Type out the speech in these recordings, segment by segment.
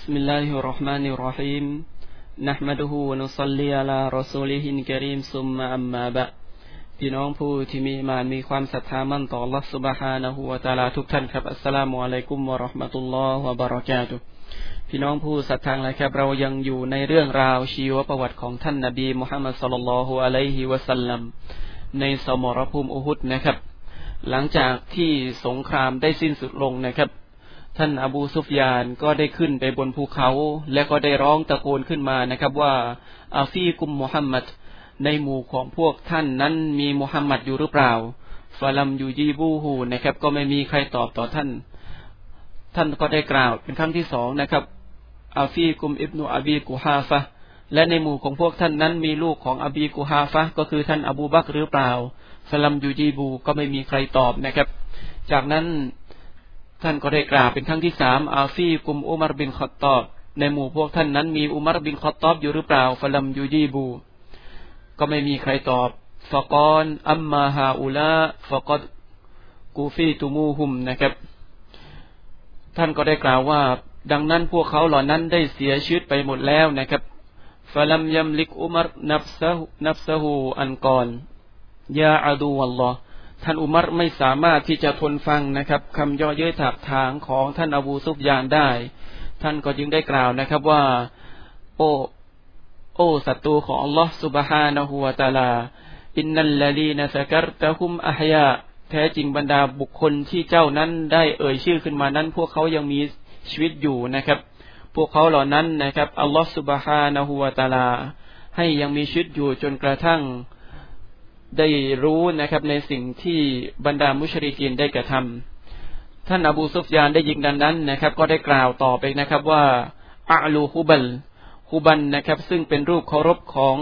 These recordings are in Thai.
بسم الله الرحمن الرحيم نحمده ونصلي على رسوله الكريم ثم أما بعد พี่น้องผู้ที่มีมานมีความศรัทธามั่นต่อ Allah سبحانه และ تعالى ทุกท่านครับอัสสลามุอะลัยกุมวะเราะห์มะตุลลอฮ์วะบะเราะกาตุพี่น้องผู้ศรัทธาหลายครับ เรายังอยู่ในเรื่องราวชีวประวัติของท่านนบีมุฮัมมัดสุลลัลฮุอะลัยฮิวะสัลลัมในสมรภูมิอุฮุดนะครับ หลังจากที่สงครามได้สิ้นสุดลงนะครับ ท่านอบูซุฟยานก็ได้ขึ้นไปบนภูเขา และก็ได้ร้องตะโกนขึ้นมานะครับว่าอาฟีกุมมุฮัมมัดในหมู่ของพวกท่านนั้นมีมุฮัมมัดอยู่หรือเปล่าฟาลัมยูจีบูฮูนะครับ ก็ไม่มีใครตอบต่อท่าน ท่านก็ได้กล่าวเป็นครั้งที่สองนะครับอาฟีกุมอิบนุอบีกุฮาฟะและในหมู่ของพวกท่านนั้นมีลูกของอบีกุฮาฟะก็คือท่านอบูบักหรือเปล่าฟาลัมยูจีบูก็ไม่มีใครตอบนะครับ จากนั้น ท่านก็ได้กล่าวเป็นครั้งที่สามอาฟีกุมอุมารบินขอตอบ ในหมู่พวกท่านนั้นมีอุมารบินขอตอบอยู่หรือเปล่าฟลัมยูจีบู ก็ไม่มีใครตอบฟกอนอัมมาฮาอุลาฟกดกูฟีตูมูฮุมนะครับ ท่านก็ได้กล่าวว่า ดังนั้นพวกเขาเหล่านั้นได้เสียชีวิตไปหมดแล้วนะครับฟลัมยัมลิกอุมารนับซะนับซะฮูอันกอนยาอาดูวัลลอฮ์ ท่านอุมัรไม่สามารถที่จะทนฟังนะครับคำย่อเย้ยถากถางของท่านอบูซุฟยานได้ ท่านก็จึงได้กล่าวนะครับว่า โอ้โอ้ศัตรูของอัลลอฮ์สุบฮานะฮูวาตาลา อินนัลลลีนะสกัรตะฮุมอะฮยาแท้จริงบรรดาบุคคลที่เจ้านั้นได้เอ่ยชื่อขึ้นมานั้น พวกเขายังมีชีวิตอยู่นะครับ พวกเขาเหล่านั้นนะครับอัลลอฮ์สุบฮานะฮูวาตาลา ให้ยังมีชีวิตอยู่จนกระทั่ง ได้รู้นะครับในสิ่งที่บรรดามุชริกินได้กระทำท่านอบูซุฟยานได้ยิงดังนั้นนะครับ ก็ได้กล่าวต่อไปนะครับว่าอาลูฮุบัลฮุบันนะครับ ซึ่งเป็นรูปเคารพของ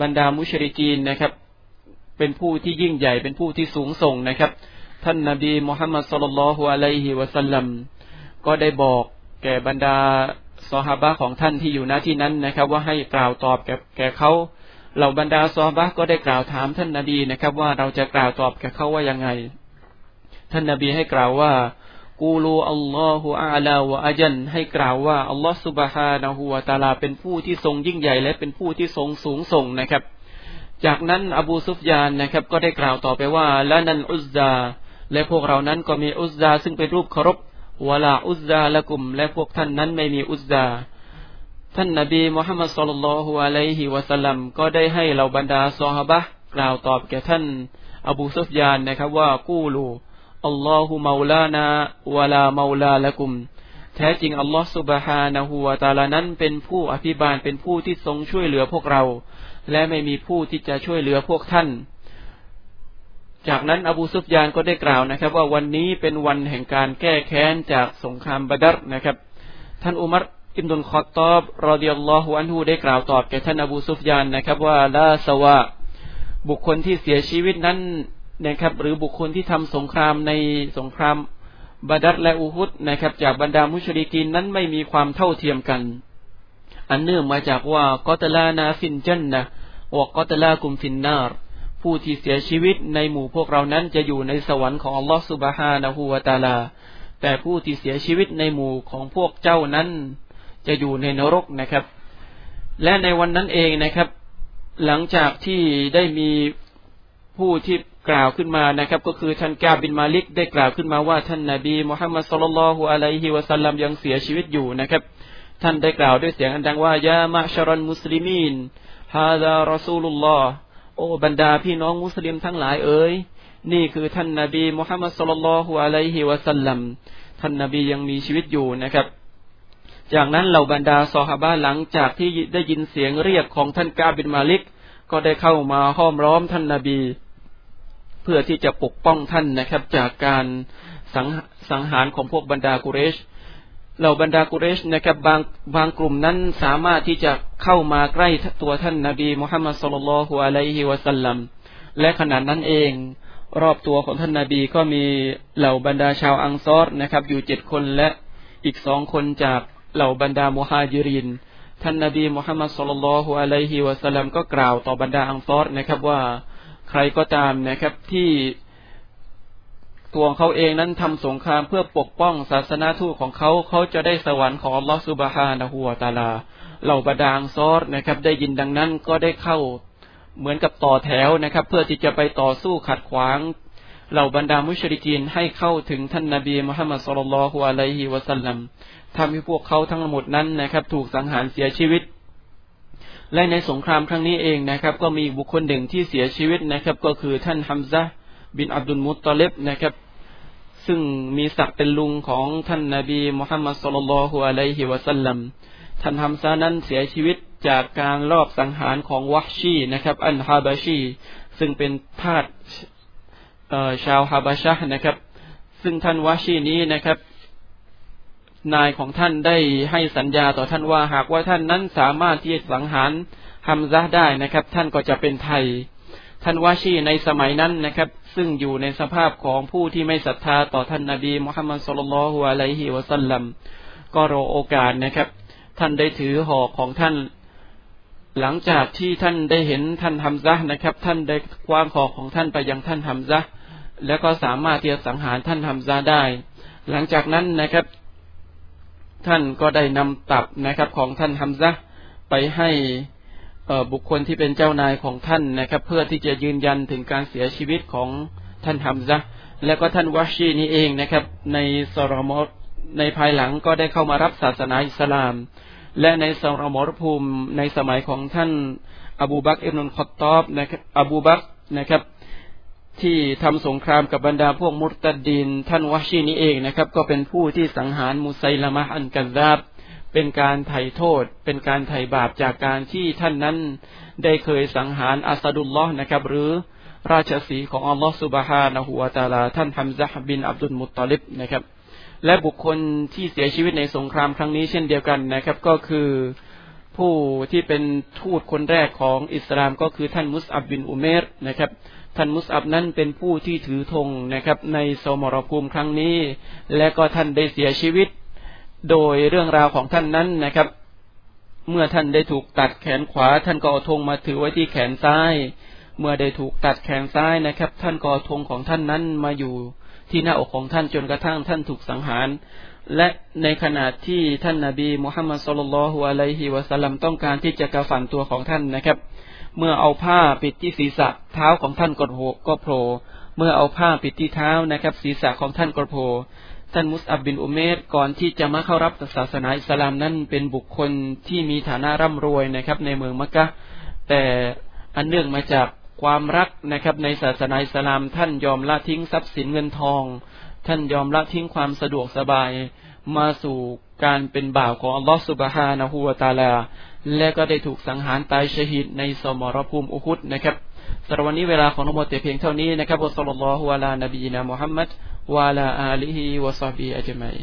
บรรดามุชริกีนนะครับ เป็นผู้ที่ยิ่งใหญ่เป็นผู้ที่สูงส่งนะครับ ท่านนาบีมุฮัมมัดสุลลัลฮุอะลัยฮิวะสัลลัมก็ได้บอกแก่บรรดาซอฮาบะของท่านที่อยู่ณที่นั้นนะครับ ว่าให้กล่าวตอบแก่แก่เขา เหล่าบรรดาซอบะก็ได้กล่าวถามท่านนาบีนะครับ ว่าเราจะกล่าวตอบกับเขาว่ายังไง ท่านนาบีให้กล่าวว่ากูลูอัลลอฮฺอาลาวะอาจันให้กล่าวว่าอัลลอฮฺสุบฮานะฮูวาตาลาเป็นผู้ที่ทรงยิ่งใหญ่และเป็นผู้ที่ทรงสูงส่งนะครับ จากนั้นอบูซุฟยานนะครับ ก็ได้กล่าวต่อไปว่าละนันอุซาและพวกเรานั้นก็มีอุซาซึ่งเป็นรูปเคารพวลาอุซาละกุม และพวกท่านนั้นไม่มีอุซา ท่านนบีมุฮัมมัดสุลลัลฮุอะลัยฮิวะสัลลัมก็ได้ให้เหล่าบรรดาซอฮาบะกล่าวตอบแก่ท่าน อบูซุฟยานนะครับว่ากู้ลูอัลลอฮุมาลานาวะลามาลาละกุม แท้จริงอัลลอฮฺสุบฮานะฮูวาตาลานั้นเป็นผู้อภิบาลเป็นผู้ที่ทรงช่วยเหลือพวกเรา และไม่มีผู้ที่จะช่วยเหลือพวกท่าน จากนั้นอบูซุฟยานก็ได้กล่าวนะครับ ว่าวันนี้เป็นวันแห่งการแก้แค้นจากสงครามบาดัรนะครับ ท่านอุมัร อิบนุลขอตอบรอดิยัลลอฮุอันฮูได้กล่าวตอบแก่ท่านอบูซุฟยานนะครับ ว่าลาสวะ บุคคลที่เสียชีวิตนั้นนะครับ หรือบุคคลที่ทำสงครามในสงครามบาดัดและอูฮุดนะครับ จากบรรดามุชริกินนั้นไม่มีความเท่าเทียมกัน อันเนื่องมาจากว่ากอตลานาฟินจันนะวกอตลากุมฟินนารผู้ที่เสียชีวิตในหมู่พวกเรานั้นจะอยู่ในสวรรค์ของอัลลอฮฺสุบฮานะฮูวาตาลา แต่ผู้ที่เสียชีวิตในหมู่ของพวกเจ้านั้น จะอยู่ในนรกนะครับ และในวันนั้นเองนะครับ หลังจากที่ได้มีผู้ที่กล่าวขึ้นมานะครับ ก็คือท่านกาบินมาลิกได้กล่าวขึ้นมาว่าท่านนาบีมุฮัมมัดสุลลัลฮุอะลัยฮิวะสัลลัมยังเสียชีวิตอยู่นะครับ ท่านได้กล่าวด้วยเสียงอันดังว่ายามะชรันมุสลิมีนฮาดารอซูลุลลอฮ์โอ้บรรดาพี่น้องมุสลิมทั้งหลายเอ๋ยนี่คือท่านนาบีมุฮัมมัดสุลลัลฮุอะลัยฮิวะสัลลัมท่านนาบียังมีชีวิตอยู่นะครับ จากนั้นเหล่าบรรดาซอฮาบะหลังจากที่ได้ยินเสียงเรียกของท่านกาบินมาลิก ก็ได้เข้ามาห้อมล้อมท่านนาบี เพื่อที่จะปกป้องท่านนะครับ จากการสังสังหารของพวกบรรดากุเรชเหล่าบรรดากุเรชนะครับบางบางกลุ่มนั้นสามารถที่จะเข้ามาใกล้ตัวท่านนาบีมุฮัมมัดสุลลัลฮุอะลัยฮิวะสัลลัมและขณะนั้นเอง รอบตัวของท่านนาบีก็มีเหล่าบรรดาชาวอังซอรนะครับ อยู่เจ็ดคนและอีกสองคนจาก เหล่าบรรดามุฮาจิริน ท่านนาบีมุฮัมมัดสุลลัลฮุอะลัยฮิวะสัลลัมก็กล่าวต่อบรรดาอังซอรนะครับว่าใครก็ตามนะครับที่ตัวเขาเองนั้นทำสงครามเพื่อปกป้องศาสนาทูตของเขาเขาจะได้สวรรค์ของอัลลอฮฺสุบฮานะฮูวาตาลา เหล่าบรรดางซอรนะครับ ได้ยินดังนั้นก็ได้เข้าเหมือนกับต่อแถวนะครับ เพื่อที่จะไปต่อสู้ขัดขวาง เหล่าบรรดามุชริกีนให้เข้าถึงท่านนาบีมุฮัมมัดสุลลัลฮุอะลัยฮิวะสัลลัมทำให้พวกเขาทั้งหมดนั้นนะครับ ถูกสังหารเสียชีวิต และในสงครามครั้งนี้เองนะครับ ก็มีบุคคลหนึ่งที่เสียชีวิตนะครับ ก็คือท่านฮัมซะบินอับดุลมุตตลิบนะครับ ซึ่งมีศักดิ์เป็นลุงของท่านนาบีมุฮัมมัดสุลลัลฮุอะลัยฮิวะสัลลัมท่านฮัมซานั้นเสียชีวิตจากการลอบสังหารของวะชีนะครับ อันฮาบาชี ซึ่งเป็นทาส ชาวฮาบาชะนะครับ ซึ่งท่านวะชีนี้นะครับ นายของท่านได้ให้สัญญาต่อท่านว่าหากว่าท่านนั้นสามารถที่จะสังหารฮัมซะได้นะครับ ท่านก็จะเป็นไทย ท่านวาชีในสมัยนั้นนะครับ ซึ่งอยู่ในสภาพของผู้ที่ไม่ศรัทธาต่อท่านนาบีมุฮัมมัดสุลลัลฮุอะลัยฮิวะสัลลัมก็รอโอกาสนะครับ ท่านได้ถือห่อของท่านหลังจากที่ท่านได้เห็นท่านฮัมซะนะครับ ท่านได้คว้างคอของท่านไปยังท่านฮัมซะ แล้วก็สามารถที่จะสังหารท่านฮัมซะได้ หลังจากนั้นนะครับ ท่านก็ได้นำตับนะครับ ของท่านฮัมซะไปให้บุคคลที่เป็นเจ้านายของท่านนะครับ เพื่อที่จะยืนยันถึงการเสียชีวิตของท่านฮัมซะและก็ท่านวาชีนี้เองนะครับ ในสรมในภายหลังก็ได้เข้ามารับศาสนาอิสลาม และในสรมรภูมิในสมัยของท่านอบูบักอิบนุลคอตตอบนะครับอบูบักนะครับ ที่ทำสงครามกับบรรดาพวกมุตตดีนท่านวะชีนี้เองนะครับ ก็เป็นผู้ที่สังหารมุไซลามะอันกันดาบเป็นการไถ่โทษ เป็นการไถ่บาปจากการที่ท่านนั้นได้เคยสังหารอัสดุลลอฮ์นะครับ หรือราชสีของอัลลอฮ์สุบฮานะฮูวาตาลา ท่านฮัมซะฮบินอับดุลมุตตลิบนะครับ และบุคคลที่เสียชีวิตในสงครามครั้งนี้เช่นเดียวกันนะครับ ก็คือ ผู้ที่เป็นทูตคนแรกของอิสลามก็คือท่านมุสอับบินอุเมรนะครับ ท่านมุสอับนั้นเป็นผู้ที่ถือธงนะครับ ในสมรภูมิครั้งนี้ และก็ท่านได้เสียชีวิต โดยเรื่องราวของท่านนั้นนะครับ เมื่อท่านได้ถูกตัดแขนขวา ท่านก็เอาธงมาถือไว้ที่แขนซ้าย เมื่อได้ถูกตัดแขนซ้ายนะครับ ท่านก็เอาธงของท่านนั้นมาอยู่ ที่หน้าอกของท่านจนกระทั่งท่านถูกสังหาร และในขณะที่ท่านนาบีมุฮัมมัดสุลลัลฮุอะลัยฮิวะสัลลัมต้องการที่จะกระฝันตัวของท่านนะครับ เมื่อเอาผ้าปิดที่ศีรษะเท้าของท่านกดโผก็โผล่เมื่อเอาผ้าปิดที่เท้านะครับ ศีรษะของท่านกดโผล่ท่านมุสอับบินอุเมรก่อนที่จะมาเข้ารับศาสนาอิสลามนั้นเป็นบุคคลที่มีฐานะร่ำรวยนะครับ ในเมืองมักกะแต่อันเนื่องมาจาก ความรักนะครับในศาสนาอิสลามท่านยอมละทิ้งทรัพย์สินเงินทอง ท่านยอมละทิ้งความสะดวกสบายมาสู่การเป็นบ่าวของอัลลอฮฺสุบฮานะฮูวาตาลา และก็ได้ถูกสังหารตายชหิดในสมรภูมิอุคุดนะครับสำหรับวันนี้เวลาของทั้งหมดแต่เพียงเท่านี้นะครับอัสลลัลลอฮุอะลานบีนะมุฮัมมัดวะลาอาลีฮิวะซาบีอัจมัย